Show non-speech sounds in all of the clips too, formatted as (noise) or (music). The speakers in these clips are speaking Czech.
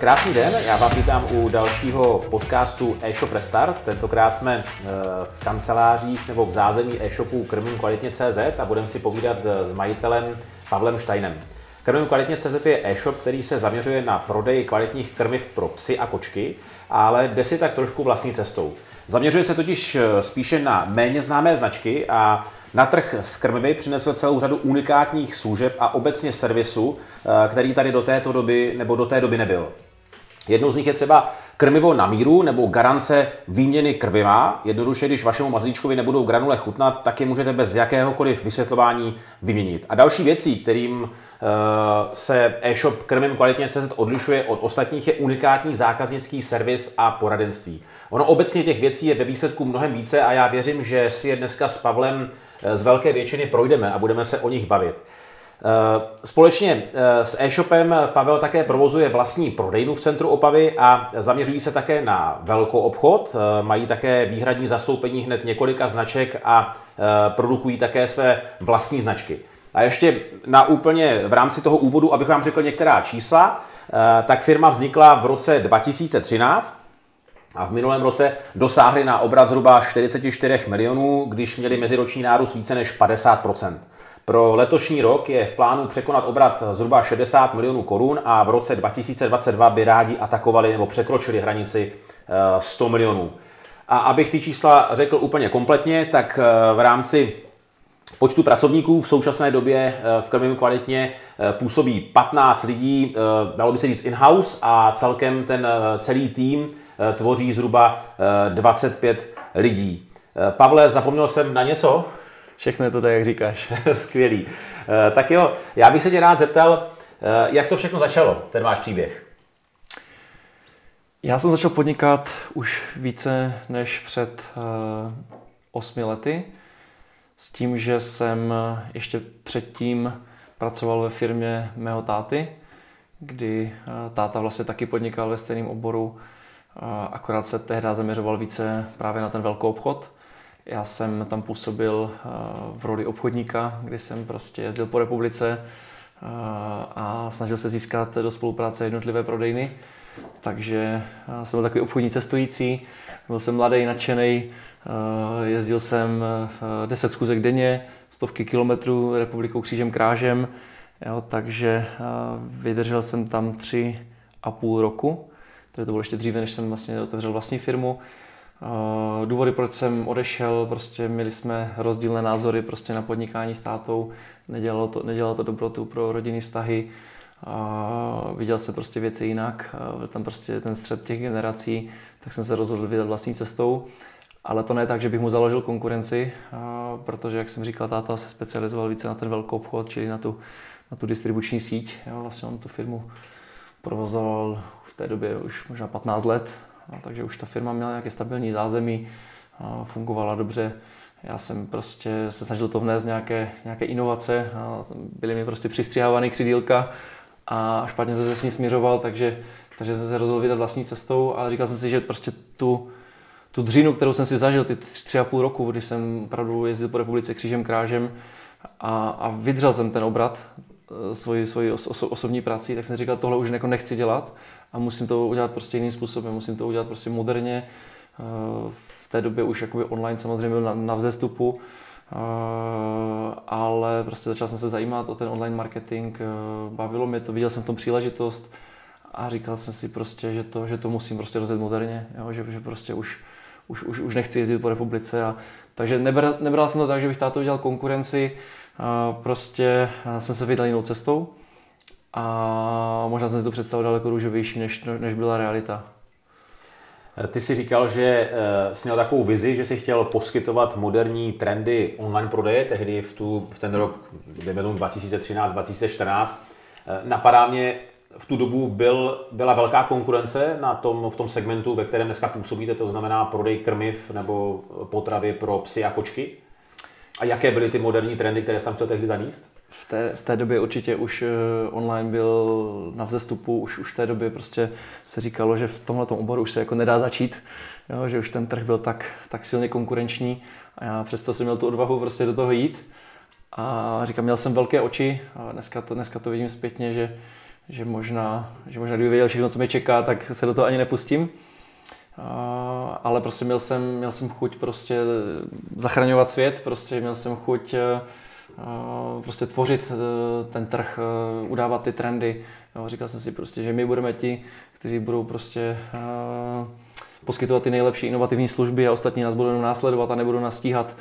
Krásný den, já vás vítám u dalšího podcastu e-shop Restart. Tentokrát jsme eh, v kancelářích nebo v zázemí e-shopu Krmím kvalitně CZ a budeme si povídat eh, s majitelem Pavlem Štajnem. Krmím kvalitně CZ je e-shop, který se zaměřuje na prodej kvalitních krmiv pro psy a kočky, ale jde si tak trošku vlastní cestou. Zaměřuje se totiž eh, spíše na méně známé značky a na trh s krmivy přinesl celou řadu unikátních služeb a obecně servisu, který tady do této doby nebo do té doby nebyl. Jednou z nich je třeba krmivo na míru nebo garance výměny krviva. Jednoduše, když vašemu mazlíčkovi nebudou granule chutnat, tak je můžete bez jakéhokoliv vysvětlování vyměnit. A další věcí, kterým uh, se e-shop Krmím kvalitně CZ odlišuje od ostatních, je unikátní zákaznický servis a poradenství. Ono obecně těch věcí je ve výsledku mnohem více a já věřím, že si je dneska s Pavlem eh, z velké většiny projdeme a budeme se o nich bavit. Eh, společně eh, s e-shopem Pavel také provozuje vlastní prodejnu v centru Opavy a zaměřují se také na velkou obchod. Eh, mají také výhradní zastoupení hned několika značek a produkují také své vlastní značky. A ještě na úplně v rámci toho úvodu, abych vám řekl některá čísla, tak firma vznikla v roce 2013 a v minulém roce dosáhli na obrat zhruba 44 milionů, když měli meziroční nárůst více než 50 pro letošní rok je v plánu překonat obrat zhruba 60 milionů korun a v roce 2022 by rádi atakovali nebo překročili hranici 100 eh, milionů. A abych ty čísla řekl úplně kompletně, tak eh, v rámci počtu pracovníků v současné době eh, v Krmím kvalitně působí 15 lidí, dalo by se říct in-house a celkem ten celý tým tvoří zhruba 25 lidí. Pavle, zapomněl jsem na něco? Všechno je to tak, jak říkáš. (laughs) Skvělý. Eh, tak jo, já bych se tě rád zeptal, eh, jak to všechno začalo, ten váš příběh? Já jsem začal podnikat už více než před eh, osmi lety, s tím, že jsem ještě předtím pracoval ve firmě mého táty, kdy táta vlastně taky podnikal ve stejném oboru, akorát se tehdy zaměřoval více právě na ten velký obchod. Já jsem tam působil eh, v roli obchodníka, kdy jsem prostě jezdil po republice eh, a snažil se získat do spolupráce jednotlivé prodejny. Takže eh, jsem byl takový obchodní cestující, byl jsem mladý, nadšený, jezdil jsem 10 zkuzek denně, stovky kilometrů republikou křížem krážem, jo, takže vydržel jsem tam tři a půl roku. To bylo ještě dříve, než jsem vlastně otevřel vlastní firmu. Důvody, proč jsem odešel, prostě měli jsme rozdílné názory prostě na podnikání s tátou, nedělalo to, nedělalo to dobrotu pro rodinné vztahy, a viděl jsem prostě věci jinak, tam prostě ten střed těch generací, tak jsem se rozhodl vydat vlastní cestou. Ale to ne tak, že bych mu založil konkurenci, protože, jak jsem říkal, táta se specializoval více na ten velký obchod, čili na tu, na tu distribuční síť. Jo, vlastně on tu firmu provozoval v té době už možná 15 let, takže už ta firma měla nějaké stabilní zázemí, fungovala dobře. Já jsem prostě se snažil to vnést nějaké, nějaké inovace, byly mi prostě přistřihávaný křidílka a špatně se s ní směřoval, takže, takže jsem se rozhodl vydat vlastní cestou, ale říkal jsem si, že prostě tu, tu dřinu, kterou jsem si zažil ty tři a půl roku, když jsem opravdu jezdil po republice křížem krážem a, a vydržel jsem ten obrat e, svoji, svoji oso, osobní prací, tak jsem říkal, tohle už jako nechci dělat a musím to udělat prostě jiným způsobem, musím to udělat prostě moderně. Eh, v té době už jakoby online samozřejmě byl na, na vzestupu, eh, ale prostě začal jsem se zajímat o ten online marketing, eh, bavilo mě to, viděl jsem v tom příležitost a říkal jsem si prostě, že to, že to musím prostě rozjet moderně, jo, že, že prostě už, už, už, už nechci jezdit po republice. A, takže nebral, nebral jsem to tak, že bych táto udělal konkurenci, prostě jsem se vydal jinou cestou a možná jsem si to představil daleko růžovější, než, než byla realita. Ty si říkal, že uh, jsi měl takovou vizi, že jsi chtěl poskytovat moderní trendy online prodeje, tehdy v, tu, v ten rok 2013-2014. Uh, napadá mě, v tu dobu byl, byla velká konkurence na tom, v tom segmentu, ve kterém dneska působíte, to znamená prodej krmiv nebo potravy pro psy a kočky. A jaké byly ty moderní trendy, které jsi tam chtěl tehdy zaníst? v té, v té době určitě už eh, online byl na vzestupu, už, už v té době prostě se říkalo, že v tomhle oboru už se jako nedá začít, jo, že už ten trh byl tak, tak silně konkurenční a já přesto jsem měl tu odvahu prostě do toho jít. A říkám, měl jsem velké oči a dneska to, dneska to vidím zpětně, že, že možná, že možná kdyby věděl všechno, co mě čeká, tak se do toho ani nepustím. Ale prostě měl jsem, měl jsem chuť prostě zachraňovat svět, prostě měl jsem chuť prostě tvořit e, ten trh, udávat ty trendy. Jo, říkal jsem si prostě, že my budeme ti, kteří budou prostě poskytovat ty nejlepší inovativní služby a ostatní nás budou následovat a nebudou nás stíhat.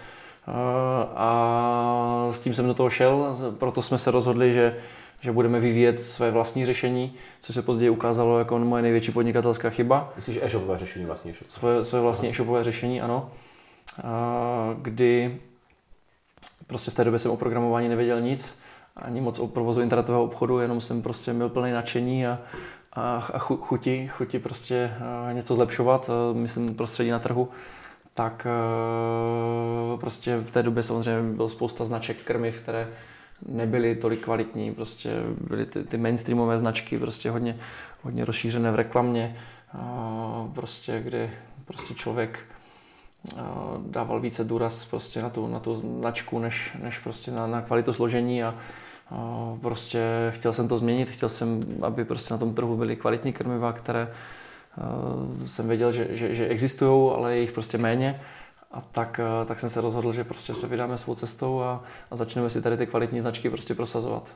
A s tím jsem do toho šel, proto jsme se rozhodli, že, že budeme vyvíjet své vlastní řešení, což se později ukázalo jako moje největší podnikatelská chyba. Myslíš e-shopové řešení vlastně? Svoje, svoje vlastní e-shopové řešení, ano. A, kdy prostě v té době jsem o programování nevěděl nic, ani moc o provozu internetového obchodu, jenom jsem prostě měl plný nadšení a, a, a chuti, chuti prostě něco zlepšovat, myslím prostředí na trhu tak prostě v té době samozřejmě bylo spousta značek krmiv, které nebyly tolik kvalitní, prostě byly ty, ty mainstreamové značky prostě hodně, hodně rozšířené v reklamě, prostě kdy prostě člověk dával více důraz prostě na tu, na tu značku, než, než prostě na, na kvalitu složení a, prostě chtěl jsem to změnit, chtěl jsem, aby prostě na tom trhu byly kvalitní krmiva, které jsem věděl, že, že, že existují, ale je jich prostě méně. A tak, tak jsem se rozhodl, že prostě se vydáme svou cestou a, a začneme si tady ty kvalitní značky prostě prosazovat.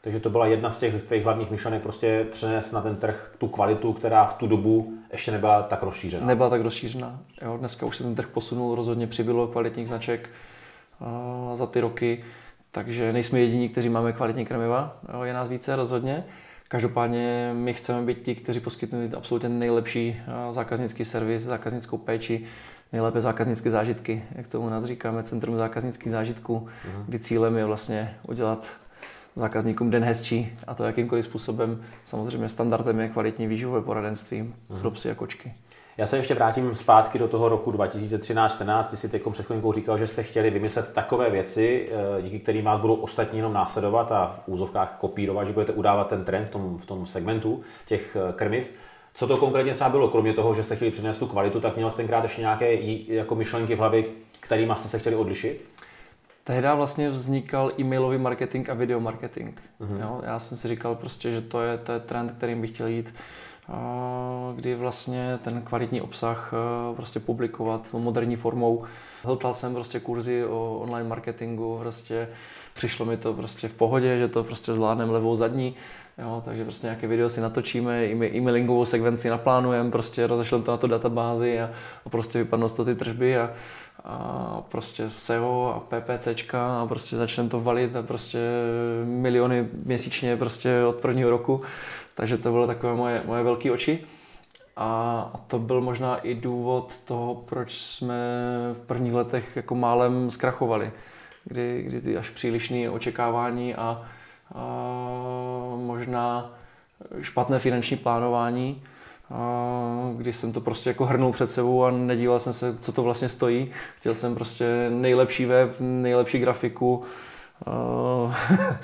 Takže to byla jedna z těch tvých hlavních myšlenek, prostě přenést na ten trh tu kvalitu, která v tu dobu ještě nebyla tak rozšířená. Nebyla tak rozšířená. Jo, dneska už se ten trh posunul, rozhodně přibylo kvalitních značek uh, za ty roky, takže nejsme jediní, kteří máme kvalitní krmiva, jo, je nás více rozhodně. Každopádně my chceme být ti, kteří poskytují absolutně nejlepší zákaznický servis, zákaznickou péči, nejlépe zákaznické zážitky, jak tomu nás říkáme, Centrum zákaznických zážitků, uh-huh. kdy cílem je vlastně udělat zákazníkům den hezčí a to jakýmkoliv způsobem. Samozřejmě standardem je kvalitní výživové poradenství uh-huh. pro psy a kočky. Já se ještě vrátím zpátky do toho roku 2013-14. Ty si teď před chvílinkou říkal, že jste chtěli vymyslet takové věci, eh, díky kterým vás budou ostatní jenom následovat a v úzovkách kopírovat, že budete udávat ten trend v tom, v tom segmentu těch eh, krmiv. Co to konkrétně třeba bylo, kromě toho, že jste chtěli přinést tu kvalitu, tak měl jste tenkrát ještě nějaké jako myšlenky v hlavě, kterými jste se chtěli odlišit? Tehdy vlastně vznikal e-mailový marketing a video marketing. Mm-hmm. Jo, já jsem si říkal prostě, že to je, to je trend, kterým bych chtěl jít kdy vlastně ten kvalitní obsah prostě publikovat moderní formou. Hltal jsem prostě kurzy o online marketingu, prostě přišlo mi to prostě v pohodě, že to prostě zvládneme levou zadní, jo, takže prostě nějaké video si natočíme, e-mailingovou sekvenci naplánujeme, prostě rozešleme to na tu databázi a, a prostě vypadnou z toho ty tržby a, a prostě SEO a PPCčka a prostě začneme to valit a prostě miliony měsíčně prostě od prvního roku. Takže to bylo takové moje, moje velké oči. A to byl možná i důvod toho, proč jsme v prvních letech jako málem zkrachovali, kdy, kdy ty až přílišné očekávání a možná špatné finanční plánování, kdy jsem to prostě jako hrnul před sebou a nedíval jsem se, co to vlastně stojí. Chtěl jsem prostě nejlepší web, nejlepší grafiku, (laughs)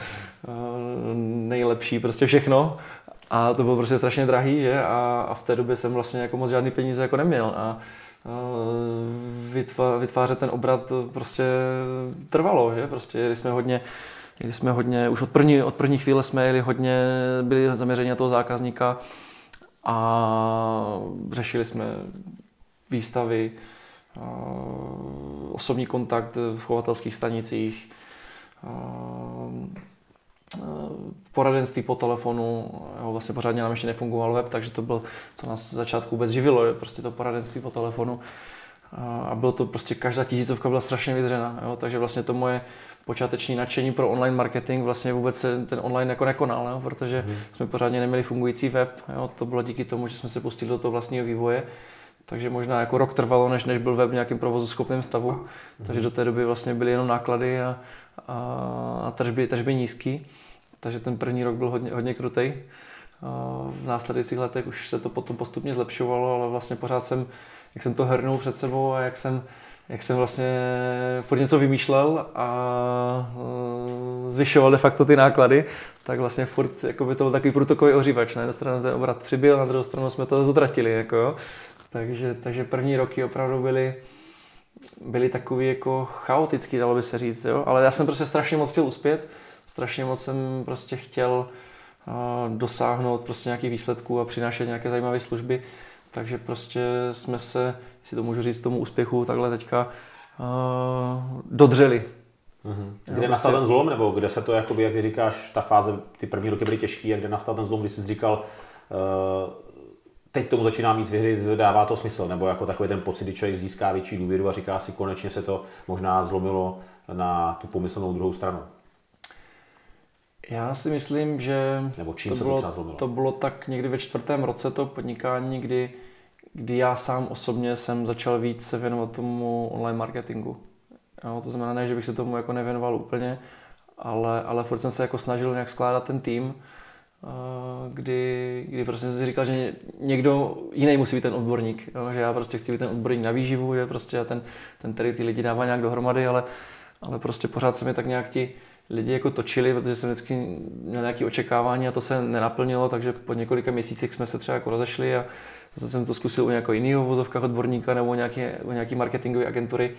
nejlepší prostě všechno a to bylo prostě strašně drahý, že? A, a v té době jsem vlastně jako moc žádný peníze jako neměl. A, vytvářet ten obrat prostě trvalo, že? Prostě jeli jsme hodně, jeli jsme hodně, už od první, od první chvíle jsme jeli hodně, byli zaměřeni na toho zákazníka a řešili jsme výstavy, osobní kontakt v chovatelských stanicích, poradenství po telefonu, jo, vlastně pořádně nám ještě nefungoval web, takže to byl, co nás začátku vůbec živilo, je prostě to poradenství po telefonu. A bylo to prostě, každá tisícovka byla strašně vydřena, jo, takže vlastně to moje počáteční nadšení pro online marketing vlastně vůbec se ten online jako nekonal, jo, protože hmm. jsme pořádně neměli fungující web, jo, to bylo díky tomu, že jsme se pustili do toho vlastního vývoje, takže možná jako rok trvalo, než, než byl web v nějakém provozu schopném stavu, hmm. takže do té doby vlastně byly jenom náklady a, a, a tržby, tržby nízký. Takže ten první rok byl hodně, hodně krutej. V následujících letech už se to potom postupně zlepšovalo, ale vlastně pořád jsem, jak jsem to hrnul před sebou a jak jsem, jak jsem vlastně furt něco vymýšlel a zvyšoval de facto ty náklady, tak vlastně furt jako by to byl takový průtokový ohřívač. Na jednu stranu ten obrat přibyl, na druhou stranu jsme to zutratili. Jako. Takže, takže první roky opravdu byly, byly takový jako chaotický, dalo by se říct. Jo? Ale já jsem prostě strašně moc chtěl uspět strašně moc jsem prostě chtěl dosáhnout prostě nějakých výsledků a přinášet nějaké zajímavé služby. Takže prostě jsme se, jestli to můžu říct, tomu úspěchu takhle teďka uh, dodřeli. Mm-hmm. Kde jo, nastal prostě... ten zlom, nebo kde se to, jakoby, jak ty říkáš, ta fáze, ty první roky byly těžké, a kde nastal ten zlom, kdy jsi říkal, uh, teď tomu začíná mít věřit, dává to smysl, nebo jako takový ten pocit, kdy člověk získá větší důvěru a říká si, konečně se to možná zlomilo na tu pomyslnou druhou stranu. Já si myslím, že Nebo čím to, se bylo, to, to bylo tak někdy ve čtvrtém roce to podnikání, kdy, kdy já sám osobně jsem začal víc se věnovat tomu online marketingu. Jo, to znamená, ne, že bych se tomu jako nevěnoval úplně, ale, ale furt jsem se jako snažil nějak skládat ten tým, kdy, kdy prostě jsem si říkal, že někdo jiný musí být ten odborník, jo, že já prostě chci být ten odborník na výživu, že prostě ten, ten který ty lidi dává nějak dohromady, ale, ale prostě pořád se mi tak nějak ti lidi jako točili, protože jsem vždycky měl nějaké očekávání a to se nenaplnilo, takže po několika měsících jsme se třeba jako rozešli a zase jsem to zkusil u nějakého jiného vozovka odborníka nebo nějaké, u nějaké marketingové agentury.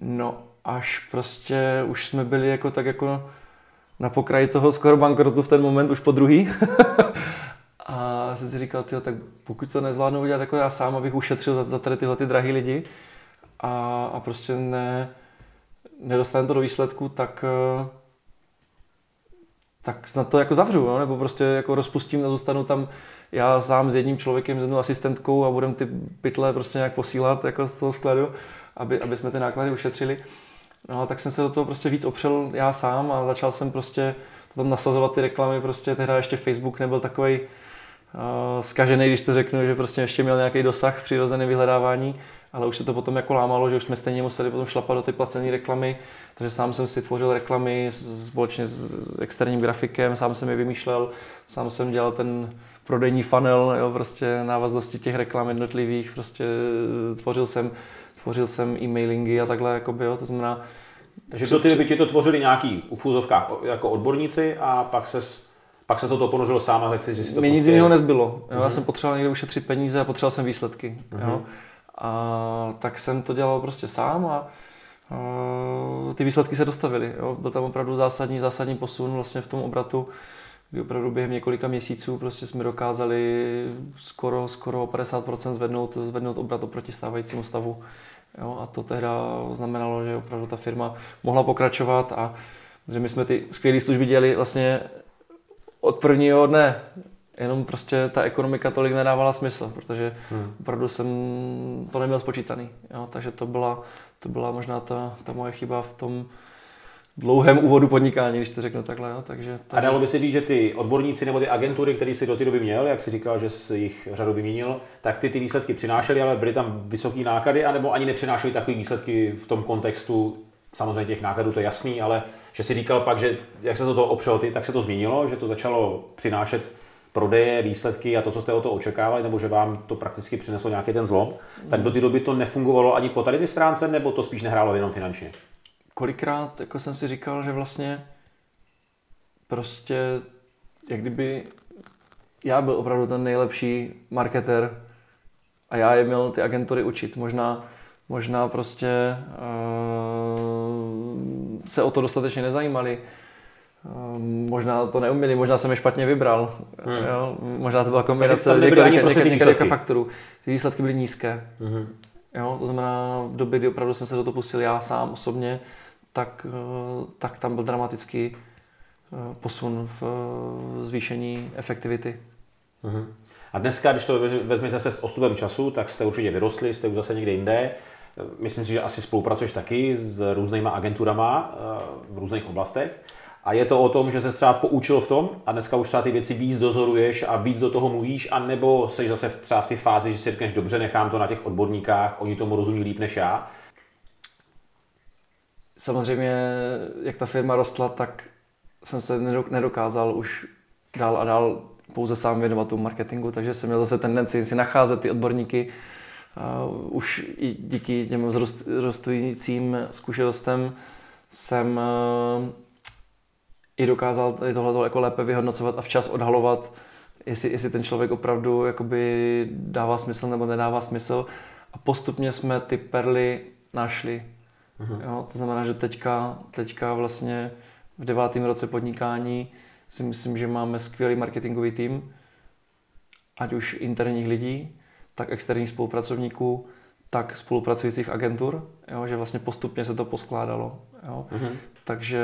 No až prostě už jsme byli jako tak jako na pokraji toho skoro bankrotu v ten moment, už po druhý. (laughs) a jsem si říkal, tyjo, tak pokud to nezvládnu udělat jako já sám, abych ušetřil za, za tady tyhle ty drahé lidi a, a prostě ne, nedostanu to do výsledku, tak eh, tak snad to jako zavřu, no? nebo prostě jako rozpustím a zůstanu tam já sám s jedním člověkem, s jednou asistentkou a budem ty pytle prostě nějak posílat jako z toho skladu, aby, aby jsme ty náklady ušetřili. No, tak jsem se do toho prostě víc opřel já sám a začal jsem prostě to tam nasazovat ty reklamy, prostě tehdy ještě Facebook nebyl takový skažený, když to řeknu, že prostě ještě měl nějaký dosah přirozené vyhledávání, ale už se to potom jako lámalo, že už jsme stejně museli potom šlapat do ty placené reklamy, takže sám jsem si tvořil reklamy společně s externím grafikem, sám jsem je vymýšlel, sám jsem dělal ten prodejní funnel, jo, prostě návaznosti těch reklam jednotlivých, prostě tvořil jsem tvořil jsem e-mailingy a takhle, jakoby, jo, to znamená... Takže do ty by ti to tvořili nějaký u jako odborníci a pak se pak se to ponožilo sám a řekl si, že si to Mě prostě... nic jiného nezbylo. Jo? Mm-hmm. Já mhm. jsem potřeboval někde ušetřit peníze a potřeboval jsem výsledky. Mm-hmm. Jo? A tak jsem to dělal prostě sám a, a ty výsledky se dostavily. Jo? Byl tam opravdu zásadní, zásadní posun vlastně v tom obratu, kdy opravdu během několika měsíců prostě jsme dokázali skoro, skoro 50% zvednout, zvednout obrat oproti stávajícímu stavu. Jo, a to teda znamenalo, že opravdu ta firma mohla pokračovat a že my jsme ty skvělé služby dělali vlastně od prvního dne. Jenom prostě ta ekonomika tolik nedávala smysl, protože hmm. opravdu jsem to neměl spočítaný. Jo, takže to byla, to byla možná ta, ta moje chyba v tom, dlouhém úvodu podnikání, když to řeknu takhle. Jo. Takže, takže... A dalo by se říct, že ty odborníci nebo ty agentury, které si do té doby měl, jak si říkal, že jsi jich řadu vyměnil, tak ty ty výsledky přinášely, ale byly tam vysoké náklady, anebo ani nepřinášely takové výsledky v tom kontextu, samozřejmě těch nákladů to je jasný, ale že si říkal pak, že jak se to toho opřel ty, tak se to změnilo, že to začalo přinášet prodeje, výsledky a to, co jste o to očekávali, nebo že vám to prakticky přineslo nějaký ten zlom, tak do té doby to nefungovalo ani po tady ty stránce, nebo to spíš nehrálo jenom finančně? kolikrát jako jsem si říkal, že vlastně prostě jak kdyby já byl opravdu ten nejlepší marketer a já je měl ty agentury učit. Možná, možná prostě uh, se o to dostatečně nezajímali. Uh, možná to neuměli, možná jsem je špatně vybral. Hmm. Jo? Možná to byla kombinace několika, několika, několika faktorů. Ty výsledky byly nízké. Hmm. Jo? To znamená, v době, kdy opravdu jsem se do toho pustil já sám osobně, tak, eh, tak tam byl dramatický eh, posun v eh, zvýšení efektivity. Uh-huh. A dneska, když to vezmi zase s ostupem času, tak jste určitě vyrostli, jste už zase někde jinde. Myslím si, že asi spolupracuješ taky s různýma agenturama v různých oblastech. A je to o tom, že se třeba poučil v tom a dneska už třeba ty věci víc dozoruješ a víc do toho mluvíš, a nebo jsi zase třeba v té fázi, že si řekneš, dobře, nechám to na těch odborníkách, oni tomu rozumí líp než já samozřejmě, jak ta firma rostla, tak jsem se nedokázal už dál a dál pouze sám věnovat tomu marketingu, takže jsem měl zase tendenci si nacházet ty odborníky. Uh, už i díky těm vzrůstujícím zkušenostem jsem uh, i dokázal tady tohle jako lépe vyhodnocovat a včas odhalovat, jestli, jestli ten člověk opravdu jakoby dává smysl nebo nedává smysl. A postupně jsme ty perly našli Uh-huh. Jo, to znamená, že teďka, teďka vlastně v devátém roce podnikání Si myslím, že máme skvělý marketingový tým, ať už interních lidí, tak externích spolupracovníků, tak spolupracujících agentur, jo, že vlastně postupně se to poskládalo. Jo. Mm-hmm. Takže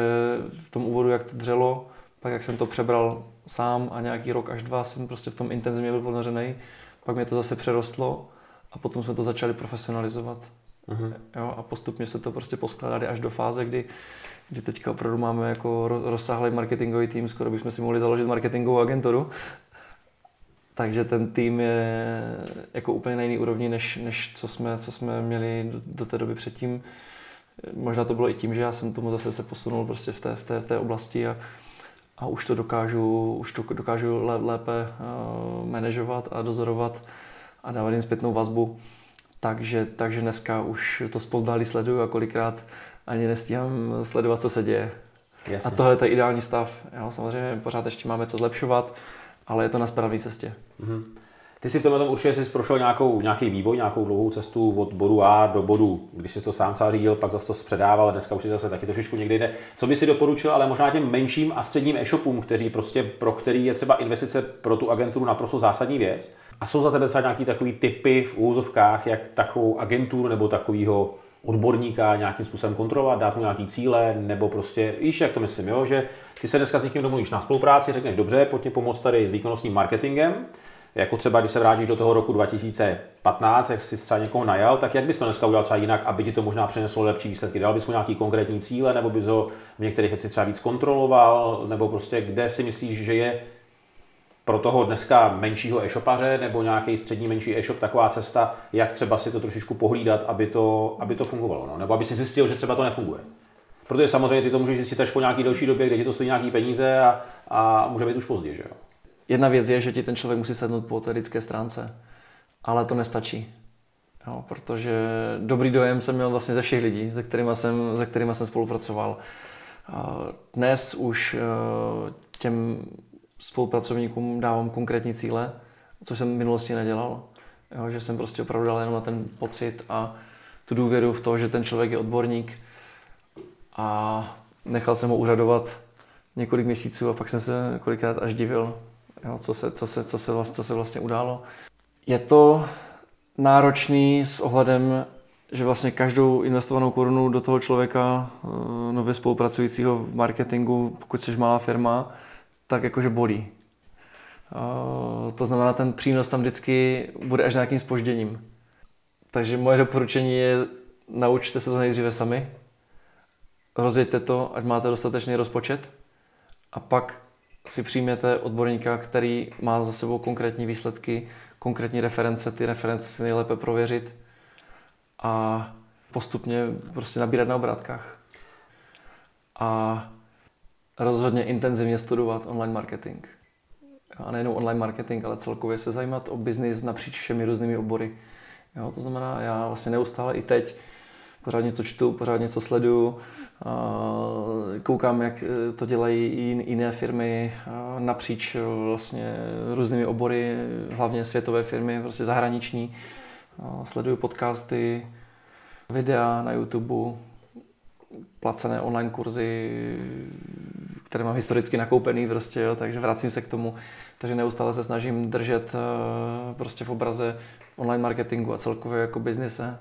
v tom úvodu, jak to dřelo, pak jak jsem to přebral sám a nějaký rok až dva jsem prostě v tom intenzivně byl ponořený, pak mě to zase přerostlo a potom jsme to začali profesionalizovat. Mm-hmm. Jo, a postupně se to prostě poskládali až do fáze, kdy, kdy teďka opravdu máme jako rozsáhlý marketingový tým, skoro bychom si mohli založit marketingovou agenturu. Takže ten tým je jako úplně na jiný úrovni, než, než co, jsme, co jsme měli do, do té doby předtím. Možná to bylo i tím, že já jsem tomu zase se posunul prostě v té, v té, v té oblasti a, a už to dokážu, už to dokážu lépe uh, manažovat a dozorovat a dávat jim zpětnou vazbu. Takže, takže dneska už to spozdálí sleduju a kolikrát ani nestíhám sledovat, co se děje. Jasně. A tohle je ten ideální stav. Jo, samozřejmě pořád ještě máme co zlepšovat, ale je to na správné cestě. Mm-hmm. Ty si v tomhle tom určitě jsi prošel nějakou, nějaký vývoj, nějakou dlouhou cestu od bodu A do bodu, když jsi to sám celá řídil, pak zase to zpředával, dneska už si zase taky trošičku někde jde. Co by si doporučil, ale možná těm menším a středním e-shopům, kteří prostě, pro který je třeba investice pro tu agenturu naprosto zásadní věc. A jsou za tebe třeba nějaký takový typy v úvozovkách, jak takovou agenturu nebo takového odborníka nějakým způsobem kontrolovat, dát mu nějaký cíle, nebo prostě, víš, jak to myslím, jo? že ty se dneska s někým domluvíš na spolupráci, řekneš, dobře, pojď mě pomoct tady s výkonnostním marketingem, jako třeba když se vrátíš do toho roku 2015, jak jsi třeba někoho najal, tak jak bys to dneska udělal třeba jinak, aby ti to možná přineslo lepší výsledky? Dal bys mu nějaký konkrétní cíle, nebo bys ho v některých věcech třeba víc kontroloval, nebo prostě kde si myslíš, že je pro toho dneska menšího e-shopaře nebo nějaký střední menší e-shop taková cesta, jak třeba si to trošičku pohlídat, aby to, aby to fungovalo, no? nebo aby si zjistil, že třeba to nefunguje. Protože samozřejmě ty to můžeš zjistit až po nějaký delší době, kde ti to stojí nějaký peníze a, a může být už pozdě, že jo? Jedna věc je, že ti ten člověk musí sednout po té stránce, ale to nestačí. Jo, protože dobrý dojem jsem měl vlastně ze všech lidí, se kterými jsem, se kterými jsem spolupracoval. Dnes už eh, těm spolupracovníkům dávám konkrétní cíle, což jsem v minulosti nedělal. Jo, že jsem prostě opravdu dal jenom na ten pocit a tu důvěru v to, že ten člověk je odborník a nechal jsem ho úřadovat několik měsíců a pak jsem se kolikrát až divil, jo, co, se, co, se, co, se vlastně, co se vlastně událo. Je to náročný s ohledem, že vlastně každou investovanou korunu do toho člověka, eh, nově spolupracujícího v marketingu, pokud jsi malá firma, tak jakože bolí. To znamená, ten přínos tam vždycky bude až nějakým spožděním. Takže moje doporučení je, naučte se to nejdříve sami, rozjeďte to, ať máte dostatečný rozpočet a pak si přijměte odborníka, který má za sebou konkrétní výsledky, konkrétní reference, ty reference si nejlépe prověřit a postupně prostě nabírat na obrátkách. A rozhodně intenzivně studovat online marketing. A nejenom online marketing, ale celkově se zajímat o biznis napříč všemi různými obory. Jo, to znamená, já vlastně neustále i teď pořád něco čtu, pořád něco sleduju, koukám, jak eh, to dělají jiné firmy napříč eh, vlastně různými obory, hlavně světové firmy, prostě zahraniční. Sleduju podcasty, videa na YouTube, placené online kurzy, které mám historicky nakoupený, prostě, jo, takže vracím se k tomu. Takže neustále se snažím držet uh, prostě v obraze online marketingu a celkově jako biznise.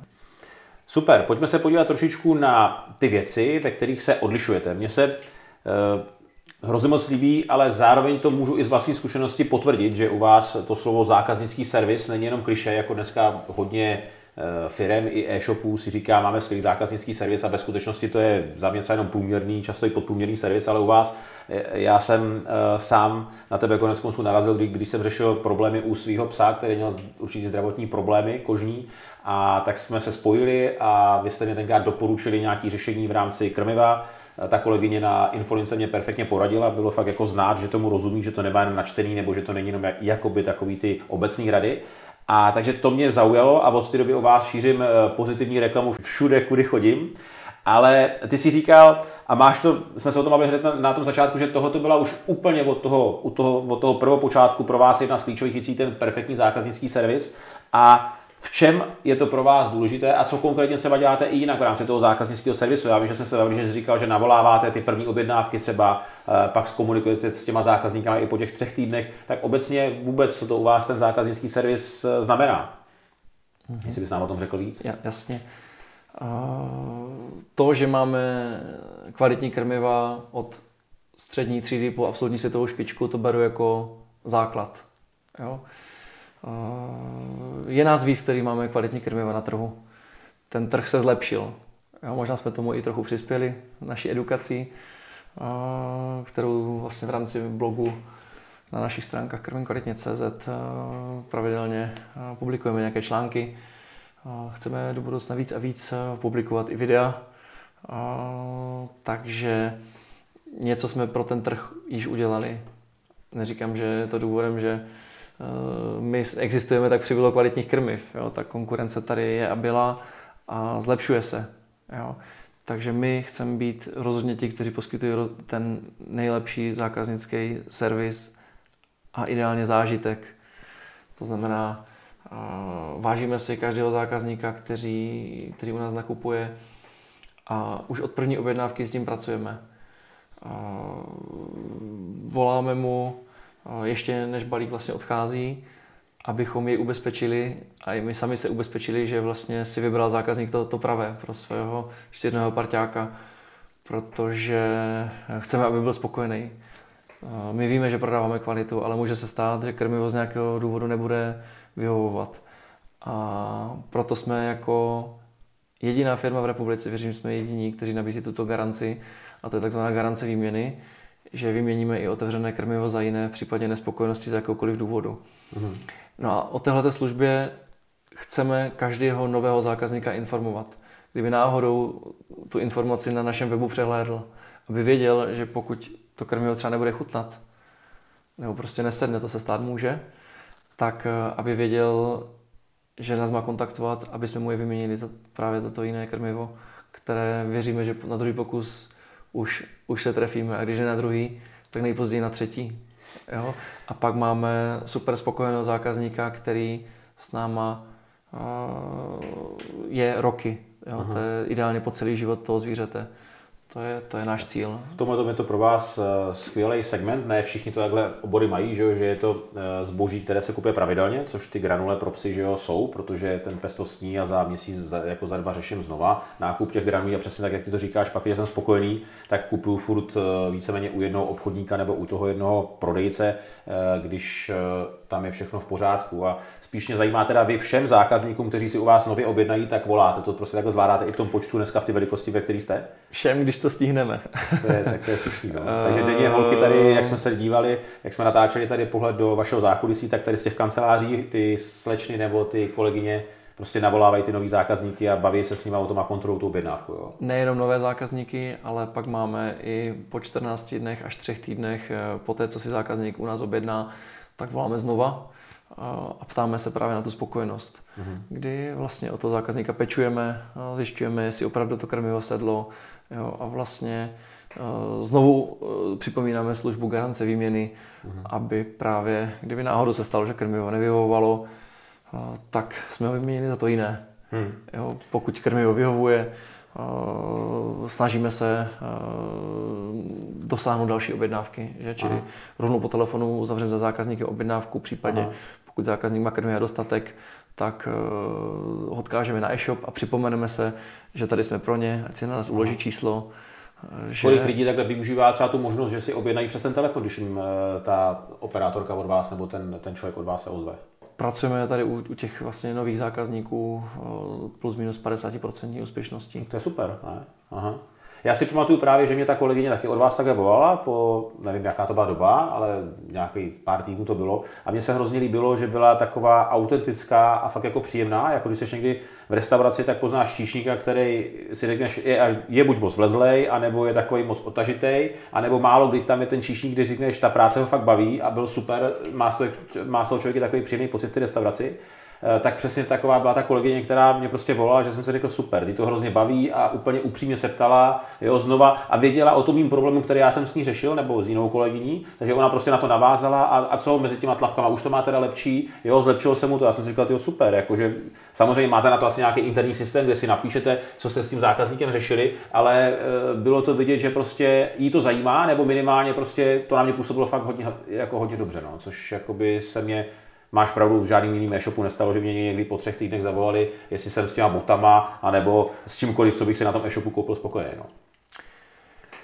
Super, pojďme se podívat trošičku na ty věci, ve kterých se odlišujete. Mně se uh, hrozně moc líbí, ale zároveň to můžu i z vlastní zkušenosti potvrdit, že u vás to slovo zákaznický servis není jenom kliše, jako dneska hodně Eh, firem i e-shopů si říká, máme skvělý zákaznický servis a ve skutečnosti to je za mě jenom průměrný, často i podprůměrný servis, ale u vás, eh, já jsem eh, sám na tebe konec konců narazil, kdy, když jsem řešil problémy u svého psa, který měl určitě zdravotní problémy kožní, a tak jsme se spojili a vy jste mě tenkrát doporučili nějaké řešení v rámci krmiva, ta kolegyně na Infolince mě perfektně poradila, bylo fakt jako znát, že tomu rozumí, že to nemá jenom načtený, nebo že to není jenom jakoby takový ty obecné rady. A takže to mě zaujalo a od té doby o vás šířím eh, pozitivní reklamu všude, kudy chodím. Ale ty si říkal, a máš to, jsme se o tom bavili hned na, na tom začátku, že tohle to byla už úplně od toho, od toho, od toho prvopočátku pro vás jedna z klíčových věcí, ten perfektní zákaznický servis. A v čem je to pro vás důležité a co konkrétně třeba děláte i jinak v rámci toho zákaznického servisu. Já vím, že jsme se bavili, že jsi říkal, že navoláváte ty první objednávky třeba, eh, pak zkomunikujete s těma zákazníky i po těch třech týdnech, tak obecně vůbec, co to u vás ten zákaznický servis eh, znamená? Mm-hmm. Jestli bys nám o tom řekl víc? Ja, jasně. To, že máme kvalitní krmiva od střední třídy po absolutní světovou špičku, to beru jako základ. Jo? Je nás víc, který máme kvalitní krmiva na trhu. Ten trh se zlepšil. Jo? Možná jsme tomu i trochu přispěli naší edukací, kterou vlastně v rámci blogu na našich stránkách krminkvalitně.cz pravidelně publikujeme nějaké články. Chceme do budoucna víc a víc publikovat i videa, takže něco jsme pro ten trh již udělali. Neříkám, že je to důvodem, že eh, my existujeme, tak přibylo kvalitních krmiv. Jo? Ta konkurence tady je a byla a zlepšuje se. Jo? Takže my chceme být rozhodně ti, kteří poskytují ten nejlepší zákaznický servis a ideálně zážitek. To znamená, eh, vážíme si každého zákazníka, který, který u nás nakupuje a už od první objednávky s tím pracujeme voláme mu ještě než balík vlastně odchází, abychom jej ubezpečili a i my sami se ubezpečili, že vlastně si vybral zákazník to, to pravé pro svého čtyřného parťáka, protože chceme, aby byl spokojený. My víme, že prodáváme kvalitu, ale může se stát, že krmivo z nějakého důvodu nebude vyhovovat. A proto jsme jako jediná firma v republice, věřím, jsme jediní, kteří nabízí tuto garanci a to je takzvaná garance výměny, že vyměníme i otevřené krmivo za jiné v případě nespokojenosti z jakoukoliv důvodu. Mm. No a o téhle službě chceme každého nového zákazníka informovat. Kdyby náhodou tu informaci na našem webu přehlédl, aby věděl, že pokud to krmivo třeba nebude chutnat, nebo prostě nesedne, to se stát může, tak eh, aby věděl, že nás má kontaktovat, aby jsme mu je vyměnili za právě toto jiné krmivo, které věříme, že na druhý pokus už, už se trefíme. A když je na druhý, tak nejpozději na třetí. Jo? A pak máme super spokojeného zákazníka, který s náma uh, je roky. Jo? To je ideálně po celý život toho zvířete. To je, to je náš cíl. V tomhle je to pro vás eh, skvělý segment. Ne všichni to takhle obory mají, že, že je to eh, zboží, které se kupuje pravidelně, což ty granule pro psy že jo, jsou, protože ten pes to sní a za měsíc za, jako za dva řeším znova. Nákup těch granulí a přesně tak, jak ty to říkáš, pak, když jsem spokojený, tak kupuju furt eh, víceméně u jednoho obchodníka nebo u toho jednoho prodejce, když tam je všechno v pořádku. A spíš mě zajímá teda vy všem zákazníkům, kteří si u vás nově objednají, tak voláte. To prostě takhle zvládáte i v tom počtu dneska v té velikosti, ve které jste? Všem, když to stihneme. to je, tak to je slušný. No. (laughs) Takže denně holky tady, jak jsme se dívali, jak jsme natáčeli tady pohled do vašeho zákulisí, tak tady z těch kanceláří ty slečny nebo ty kolegyně prostě navolávají ty nový zákazníky a baví se s nimi o tom a kontrolují tu objednávku. Jo. Nejenom nové zákazníky, ale pak máme i po 14 dnech až 3 týdnech eh, po té, co si zákazník u nás objedná, tak voláme znova a ptáme se právě na tu spokojenost, mm-hmm. kdy vlastně o toho zákazníka pečujeme, zjišťujeme, jestli opravdu to krmivo sedlo jo, a vlastně znovu připomínáme službu garance výměny, mm-hmm. aby právě, kdyby náhodou se stalo, že krmivo nevyhovovalo, tak jsme ho vyměnili za to jiné. Mm. Jo, pokud krmivo vyhovuje, snažíme se dosáhnout další objednávky, že? čili Aha. rovnou po telefonu uzavřeme za zákazníky objednávku, případně Aha. pokud zákazník má krmiva dostatek, tak ho odkážeme na e-shop a připomeneme se, že tady jsme pro ně, ať si na nás uloží číslo. Že... Kolik lidí takhle využívá třeba tu možnost, že si objednají přes ten telefon, když jim ta operátorka od vás nebo ten, ten člověk od vás se ozve? Pracujeme tady u, u těch vlastně nových zákazníků plus minus 50% úspěšnosti. To je super, ne? Aha. Já si pamatuju právě, že mě ta kolegyně taky od vás takhle volala, po, nevím, jaká to byla doba, ale nějaký pár týdnů to bylo. A mně se hrozně líbilo, že byla taková autentická a fakt jako příjemná. Jako když jsi někdy v restauraci, tak poznáš číšníka, který si řekneš, je, je buď moc vlezlej, anebo je takový moc otažitej, anebo málo kdy tam je ten číšník, když řekneš, ta práce ho fakt baví a byl super, má má z toho člověk takový příjemný pocit v té restauraci. Eh, tak přesně taková byla ta kolegyně, která mě prostě volala, že jsem si řekl super, ty to hrozně baví a úplně upřímně se ptala, jo, znova a věděla o tom mým problému, který já jsem s ní řešil, nebo s jinou kolegyní, takže ona prostě na to navázala a, a co mezi těma tlapkama, už to má teda lepší, jo, zlepšilo se mu to, já jsem si říkal, jo, super, jakože samozřejmě máte na to asi nějaký interní systém, kde si napíšete, co jste s tím zákazníkem řešili, ale e, bylo to vidět, že prostě jí to zajímá, nebo minimálně prostě to na mě působilo fakt hodně, jako hodně dobře, no, což jakoby se mě máš pravdu, v žádným jiným e-shopu nestalo, že mě někdy po třech týdnech zavolali, jestli jsem s těma botama, anebo s čímkoliv, co bych si na tom e-shopu koupil spokojeně. No.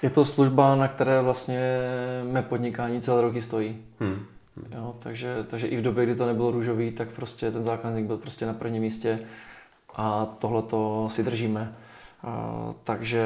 Je to služba, na které vlastně mé podnikání celé roky stojí. Hmm. Jo, takže, takže i v době, kdy to nebylo růžový, tak prostě ten zákazník byl prostě na prvním místě a tohle to si držíme takže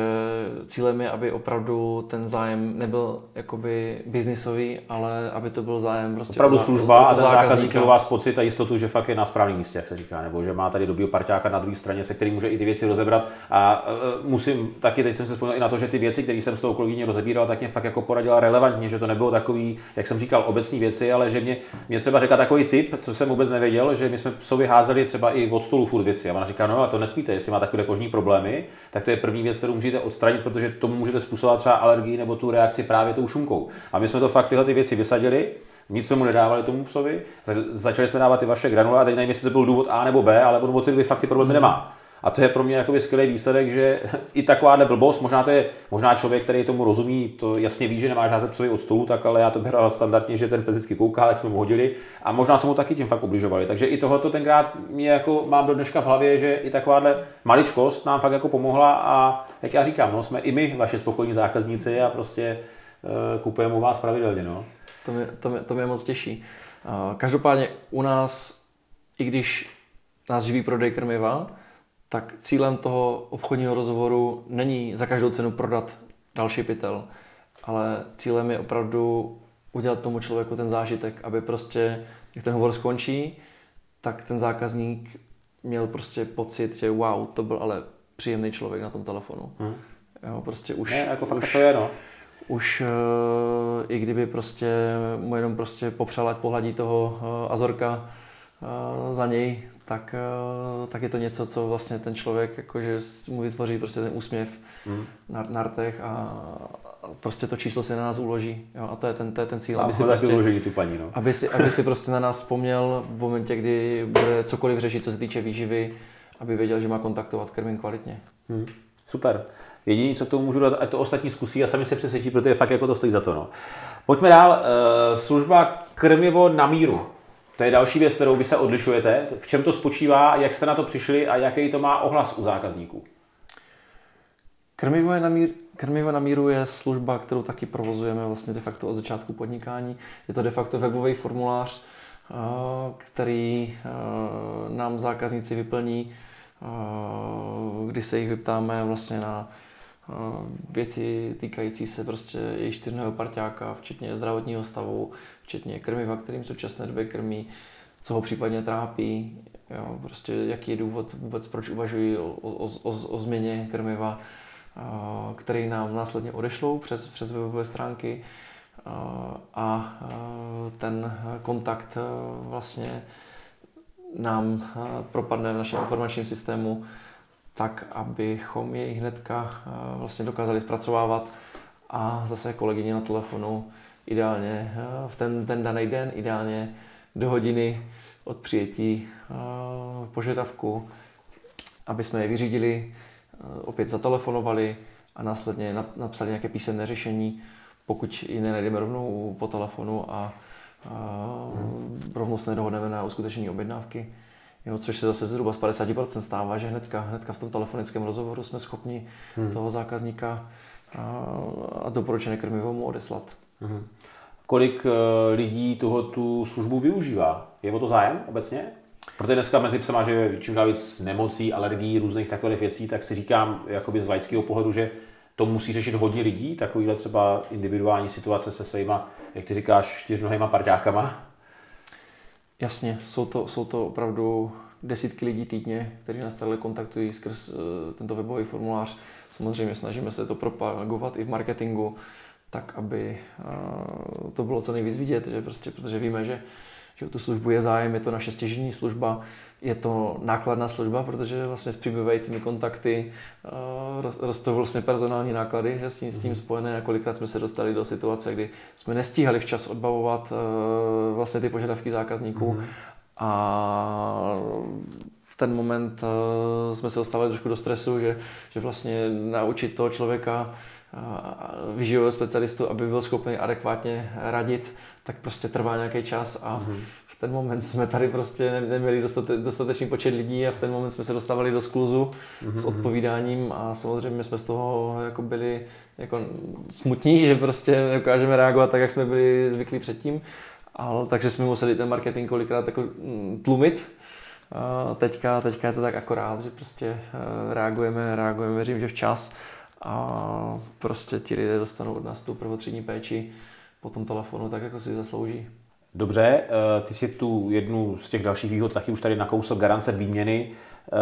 cílem je, aby opravdu ten zájem nebyl jakoby biznisový, ale aby to byl zájem prostě Opravdu služba a ten zákazník měl vás pocit a jistotu, že fakt je na správném místě, jak se říká, nebo že má tady dobrý parťáka na druhé straně, se kterým může i ty věci rozebrat. A uh, musím taky, teď jsem se vzpomněl i na to, že ty věci, které jsem s tou kolegyní rozebíral, tak mě fakt jako poradila relevantně, že to nebylo takový, jak jsem říkal, obecné věci, ale že mě, mě třeba řekla takový tip, co jsem vůbec nevěděl, že my jsme sobě házeli třeba i od stolu furt věci. A ona říká, no a to nesmíte, jestli má takové kožní problémy, tak to je první věc, kterou můžete odstranit, protože tomu můžete způsobovat třeba alergii nebo tu reakci právě tou šunkou. A my jsme to fakt tyhle ty věci vysadili, nic jsme mu nedávali tomu psovi, začali jsme dávat ty vaše granule a teď nevím, jestli to byl důvod A nebo B, ale on od ty fakt ty problémy nemá. A to je pro mě jakoby skvělý výsledek, že (laughs) i takováhle blbost, možná to je možná člověk, který tomu rozumí, to jasně ví, že nemá žádné psovi od stolu, tak ale já to bral standardně, že ten pes vždycky kouká, jak jsme mu hodili a možná se mu taky tím fakt ubližovali. Takže i tohoto tenkrát mě jako mám do dneška v hlavě, že i takováhle maličkost nám fakt jako pomohla a jak já říkám, no, jsme i my vaše spokojní zákazníci a prostě uh, kupujeme u vás pravidelně. No. To mě, to, mě, to mě moc těší. Uh, každopádně u nás, i když nás živí prodej krmiva, tak cílem toho obchodního rozhovoru není za každou cenu prodat další pytel, ale cílem je opravdu udělat tomu člověku ten zážitek, aby prostě, jak ten hovor skončí, tak ten zákazník měl prostě pocit, že wow, to byl ale příjemný člověk na tom telefonu. Hmm. Jo, prostě už... Ne, jako fakt už, to je, no. Už uh, i kdyby prostě mu jenom prostě popřál, ať pohladí toho uh, Azorka za něj, tak, eh, tak je to něco, co vlastně ten člověk jakože mu vytvoří prostě ten úsměv mm. na, na rtech a prostě to číslo se na nás uloží. Jo, a to je ten, to je ten cíl. A aby si, prostě, uloží tu paní, no. aby, si, aby si prostě na nás vzpomněl v momentě, kdy bude cokoliv řešit, co se týče výživy, aby věděl, že má kontaktovat krmím kvalitně. Mm. Super. Jediné, co tomu můžu dát, ať to ostatní zkusí a sami se přesvědčí, protože fakt jako to stojí za to. No. Pojďme dál. Uh, služba krmivo na míru. To je další věc, kterou vy se odlišujete. V čem to spočívá, jak jste na to přišli a jaký to má ohlas u zákazníků? Krmivo, je na mír, krmivo na míru je služba, kterou taky provozujeme vlastně de facto od začátku podnikání. Je to de facto webový formulář, eh, který eh, nám zákazníci vyplní, eh, kdy se jich vyptáme vlastně na věci týkající se prostě jejich čtyřného parťáka, včetně zdravotního stavu, včetně krmiva, kterým současné době krmí, co ho případně trápí, jo, prostě jaký je důvod vůbec, proč uvažují o, o, o, o změně krmiva, který nám následně odešlou přes, přes webové stránky. A ten kontakt vlastně nám propadne v našem informačním systému tak, abychom jej hnedka vlastně dokázali zpracovávat. A zase kolegyně na telefonu ideálně v ten, ten daný den, ideálně do hodiny od přijetí požadavku, aby jsme je vyřídili, opět zatelefonovali a následně napsali nějaké písemné řešení, pokud ji nenajdeme rovnou po telefonu a, a rovnou se nedohodneme na uskutečnění objednávky. Jo, což se zase zhruba z 50% stává, že hnedka, hnedka v tom telefonickém rozhovoru jsme schopni hmm. toho zákazníka a, a doporučené krmivo mu odeslat. Hmm. Kolik uh, lidí tuho tu službu využívá? Je o to zájem obecně? Protože dneska mezi psama, že čím víc nemocí, alergií, různých takových věcí, tak si říkám jakoby z laického pohledu, že to musí řešit hodně lidí, takovýhle třeba individuální situace se svýma, jak ty říkáš, čtyřnohýma parťákama. Jasně, jsou to, jsou to opravdu desítky lidí týdně, kteří nás takhle kontaktují skrz uh, tento webový formulář. Samozřejmě snažíme se to propagovat i v marketingu, tak aby uh, to bylo co nejvíc vidět, že prostě, protože víme, že že o tu službu je zájem, je to naše stěžení služba, je to nákladná služba, protože vlastně s přibývajícími kontakty uh, rostou vlastně personální náklady, že s tím, s tím mhm. spojené a kolikrát jsme se dostali do situace, kdy jsme nestíhali včas odbavovat uh, vlastně ty požadavky zákazníků mm. a v ten moment uh, jsme se dostávali trošku do stresu, že, že vlastně naučit toho člověka výživového specialistu, aby byl schopný adekvátně radit, tak prostě trvá nějaký čas a mm-hmm. v ten moment jsme tady prostě neměli dostate, dostatečný počet lidí a v ten moment jsme se dostávali do skluzu mm-hmm. s mhm. odpovídáním a samozřejmě jsme z toho jako byli jako smutní, (laughs) že prostě nedokážeme reagovat tak, jak jsme byli zvyklí předtím. Ale, takže jsme museli ten marketing kolikrát jako mm, tlumit. A teďka, teďka je to tak akorát, že prostě eh, reagujeme, reagujeme, věřím, že včas a prostě ti lidé dostanou od nás tu prvotřídní péči po tom telefonu tak, jako si zaslouží. Dobře, eh, ty si tu jednu z těch dalších výhod taky už tady nakousl garance výměny. Eh,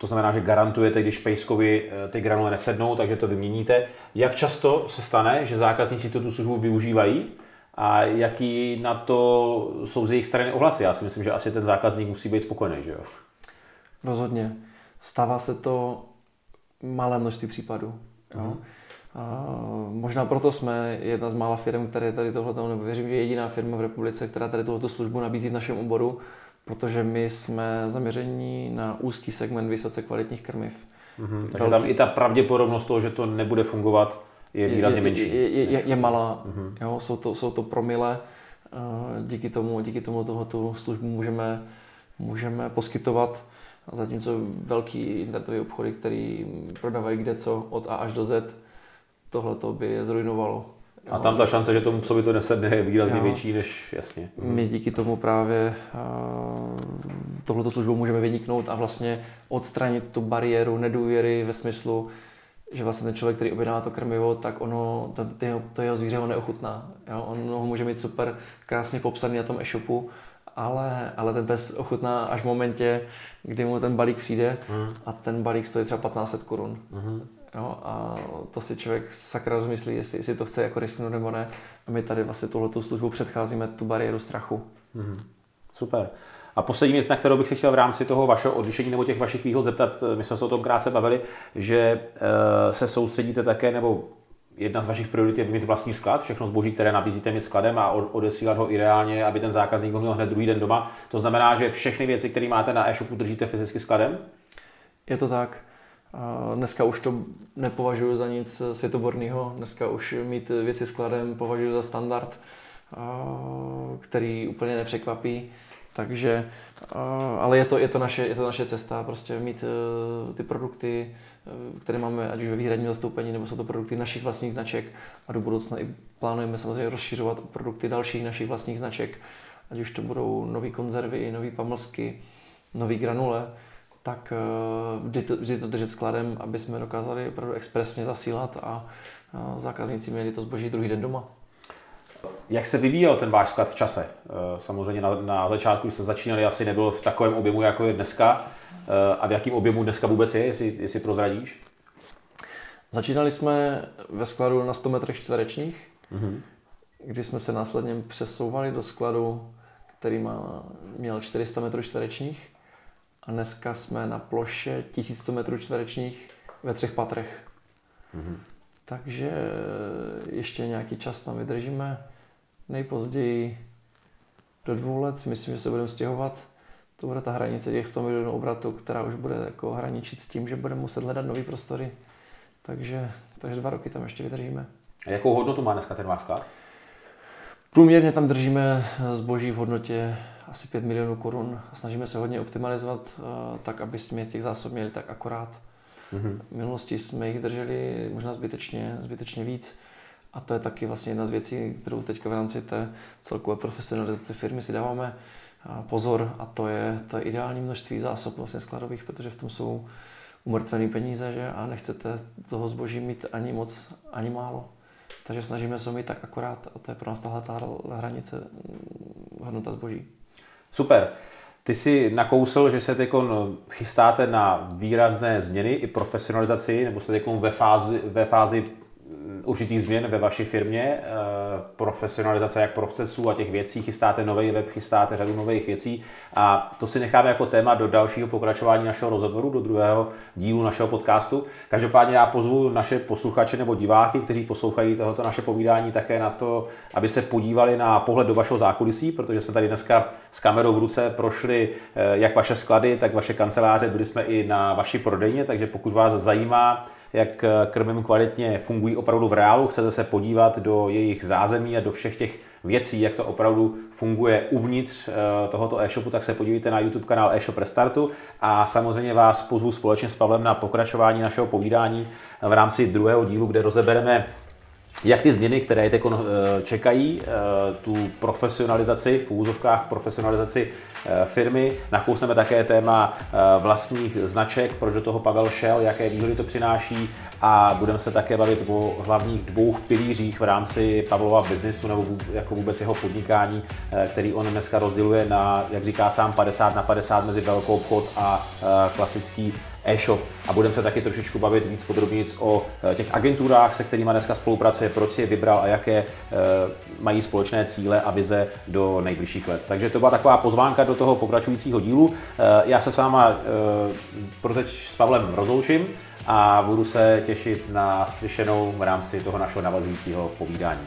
to znamená, že garantujete, když Pejskovi eh, ty granule nesednou, takže to vyměníte. Jak často se stane, že zákazníci tu službu využívají a jaký na to jsou z jejich strany ohlasy? Já si myslím, že asi ten zákazník musí být spokojený, že jo? Rozhodně. Stává se to malé množství případů. Jo? Mm. A možná proto jsme jedna z mála firm, které tady tohle, nebo věřím, že jediná firma v republice, která tady tuto službu nabízí v našem oboru, protože my jsme zaměření na úzký segment vysoce kvalitních krmiv. Mm-hmm. Takže Velký... tam i ta pravděpodobnost toho, že to nebude fungovat, je výrazně menší. Je, je, je, je malá, mm-hmm. jo, jsou, to, jsou to promile. Díky tomu, díky tomu tohoto službu můžeme, můžeme poskytovat. Zatímco velký internetové obchody, který prodávají kde co od A až do Z, tohle to by je zrujnovalo. A tam ta šance, že tomu psovi to nesedne, je výrazně jo. větší než jasně. My díky tomu právě tohleto službu můžeme vyniknout a vlastně odstranit tu bariéru nedůvěry ve smyslu, že vlastně ten člověk, který objedná to krmivo, tak ono, to, to, jeho, to jeho zvíře ho neochutná. Jo? On ho může mít super krásně popsaný na tom e-shopu, ale, ale ten pes ochutná až v momentě, kdy mu ten balík přijde mm. a ten balík stojí třeba 1500 korun. Mm. Jo, a to si člověk sakra rozmyslí, jestli, jestli to chce jako risknout nebo ne. A my tady vlastně tuhletu službu předcházíme tu bariéru strachu. Mm. Super. A poslední věc, na kterou bych se chtěl v rámci toho vašeho odlišení nebo těch vašich výhod zeptat, my jsme se o tom krátce bavili, že uh, se soustředíte také, nebo jedna z vašich priorit je mít vlastní sklad, všechno zboží, které nabízíte mít skladem a odesílat ho ideálně, aby ten zákazník ho měl hned druhý den doma. To znamená, že všechny věci, které máte na e-shopu, držíte fyzicky skladem? Je to tak. Dneska už to nepovažuji za nic světoborného. Dneska už mít věci skladem považuji za standard, který úplně nepřekvapí. Takže, ale je to, je to, naše, je to naše cesta, prostě mít e, ty produkty, které máme ať už ve výhradním zastoupení, nebo jsou to produkty našich vlastních značek a do budoucna i plánujeme samozřejmě rozšiřovat produkty dalších našich vlastních značek, ať už to budou nové konzervy, nové pamlsky, nové granule, tak e, vždy to, vždy to držet skladem, aby jsme dokázali opravdu expresně zasílat a zákazníci měli to zboží druhý den doma. Jak se vyvíjel ten váš sklad v čase? Eh, samozřejmě na, na začátku, když jste začínali, asi nebyl v takovém objemu, jako je dneska. Eh, a v jakém objemu dneska vůbec je, jestli, jestli prozradíš? Začínali jsme ve skladu na 100 metrech čtverečních, mm-hmm. kdy jsme se následně přesouvali do skladu, který má, měl 400 metrů čtverečních a dneska jsme na ploše 1100 metrů čtverečních ve třech patrech. Mm-hmm. Takže ještě nějaký čas tam vydržíme. Nejpozději do dvou let si myslím, že se budeme stěhovat. To bude ta hranice těch 100 milionů obratů, která už bude jako hraničit s tím, že budeme muset hledat nové prostory. Takže, takže dva roky tam ještě vydržíme. A jakou hodnotu má dneska ten váš sklad? Průměrně tam držíme zboží v hodnotě asi 5 milionů korun. Snažíme se hodně optimalizovat eh, tak, aby jsme těch zásob měli tak akorát. Mm-hmm. V minulosti jsme jich drželi možná zbytečně, zbytečně víc. A to je taky vlastně jedna z věcí, kterou teďka v rámci té celkové profesionalizace firmy si dáváme pozor a to je to je ideální množství zásob vlastně skladových, protože v tom jsou umrtvený peníze že? a nechcete toho zboží mít ani moc, ani málo. Takže snažíme se mít tak akorát a to je pro nás tahle ta hranice mm, hodnota zboží. Super. Ty jsi nakousl, že se teď chystáte na výrazné změny i profesionalizaci, nebo jste teď ve fázi, ve fázi určitých změn ve vaší firmě. Eh, profesionalizace jak procesů a těch věcí, chystáte nový web, chystáte řadu nových věcí a to si necháme jako téma do dalšího pokračování našeho rozhovoru, do druhého dílu našeho podcastu. Každopádně já pozvu naše posluchače nebo diváky, kteří poslouchají tohoto naše povídání také na to, aby se podívali na pohled do vašeho zákulisí, protože jsme tady dneska s kamerou v ruce prošli eh, jak vaše sklady, tak vaše kanceláře, byli jsme i na vaší prodejně, takže pokud vás zajímá, jak krmím kvalitně fungují opravdu v reálu, chcete se podívat do jejich zázemí a do všech těch věcí, jak to opravdu funguje uvnitř eh, tohoto e-shopu, tak se podívejte na YouTube kanál e-shop Restartu. A samozřejmě vás pozvu společně s Pavlem na pokračování našeho povídání v rámci druhého dílu, kde rozebereme jak ty změny, které teď eh, čekají, eh, tu profesionalizaci, v úzovkách profesionalizaci eh, firmy. Nakousneme také téma vlastních značek, proč do toho Pavel šel, jaké výhody to přináší a budeme se také bavit o hlavních dvou pilířích v rámci Pavlova biznisu nebo jako vůbec jeho podnikání, který on dneska rozděluje na, jak říká sám, 50 na 50 mezi velkou obchod a klasický e-shop a budeme se taky trošičku bavit víc podrobně o eh, těch agenturách, se kterými dneska spolupracuje, proč si je vybral a jaké eh, mají společné cíle a vize do nejbližších let. Takže to byla taková pozvánka do toho pokračujícího dílu. Eh, já se s váma pro teď s Pavlem rozloučím a budu se těšit na slyšenou v rámci toho našeho navazujícího povídání.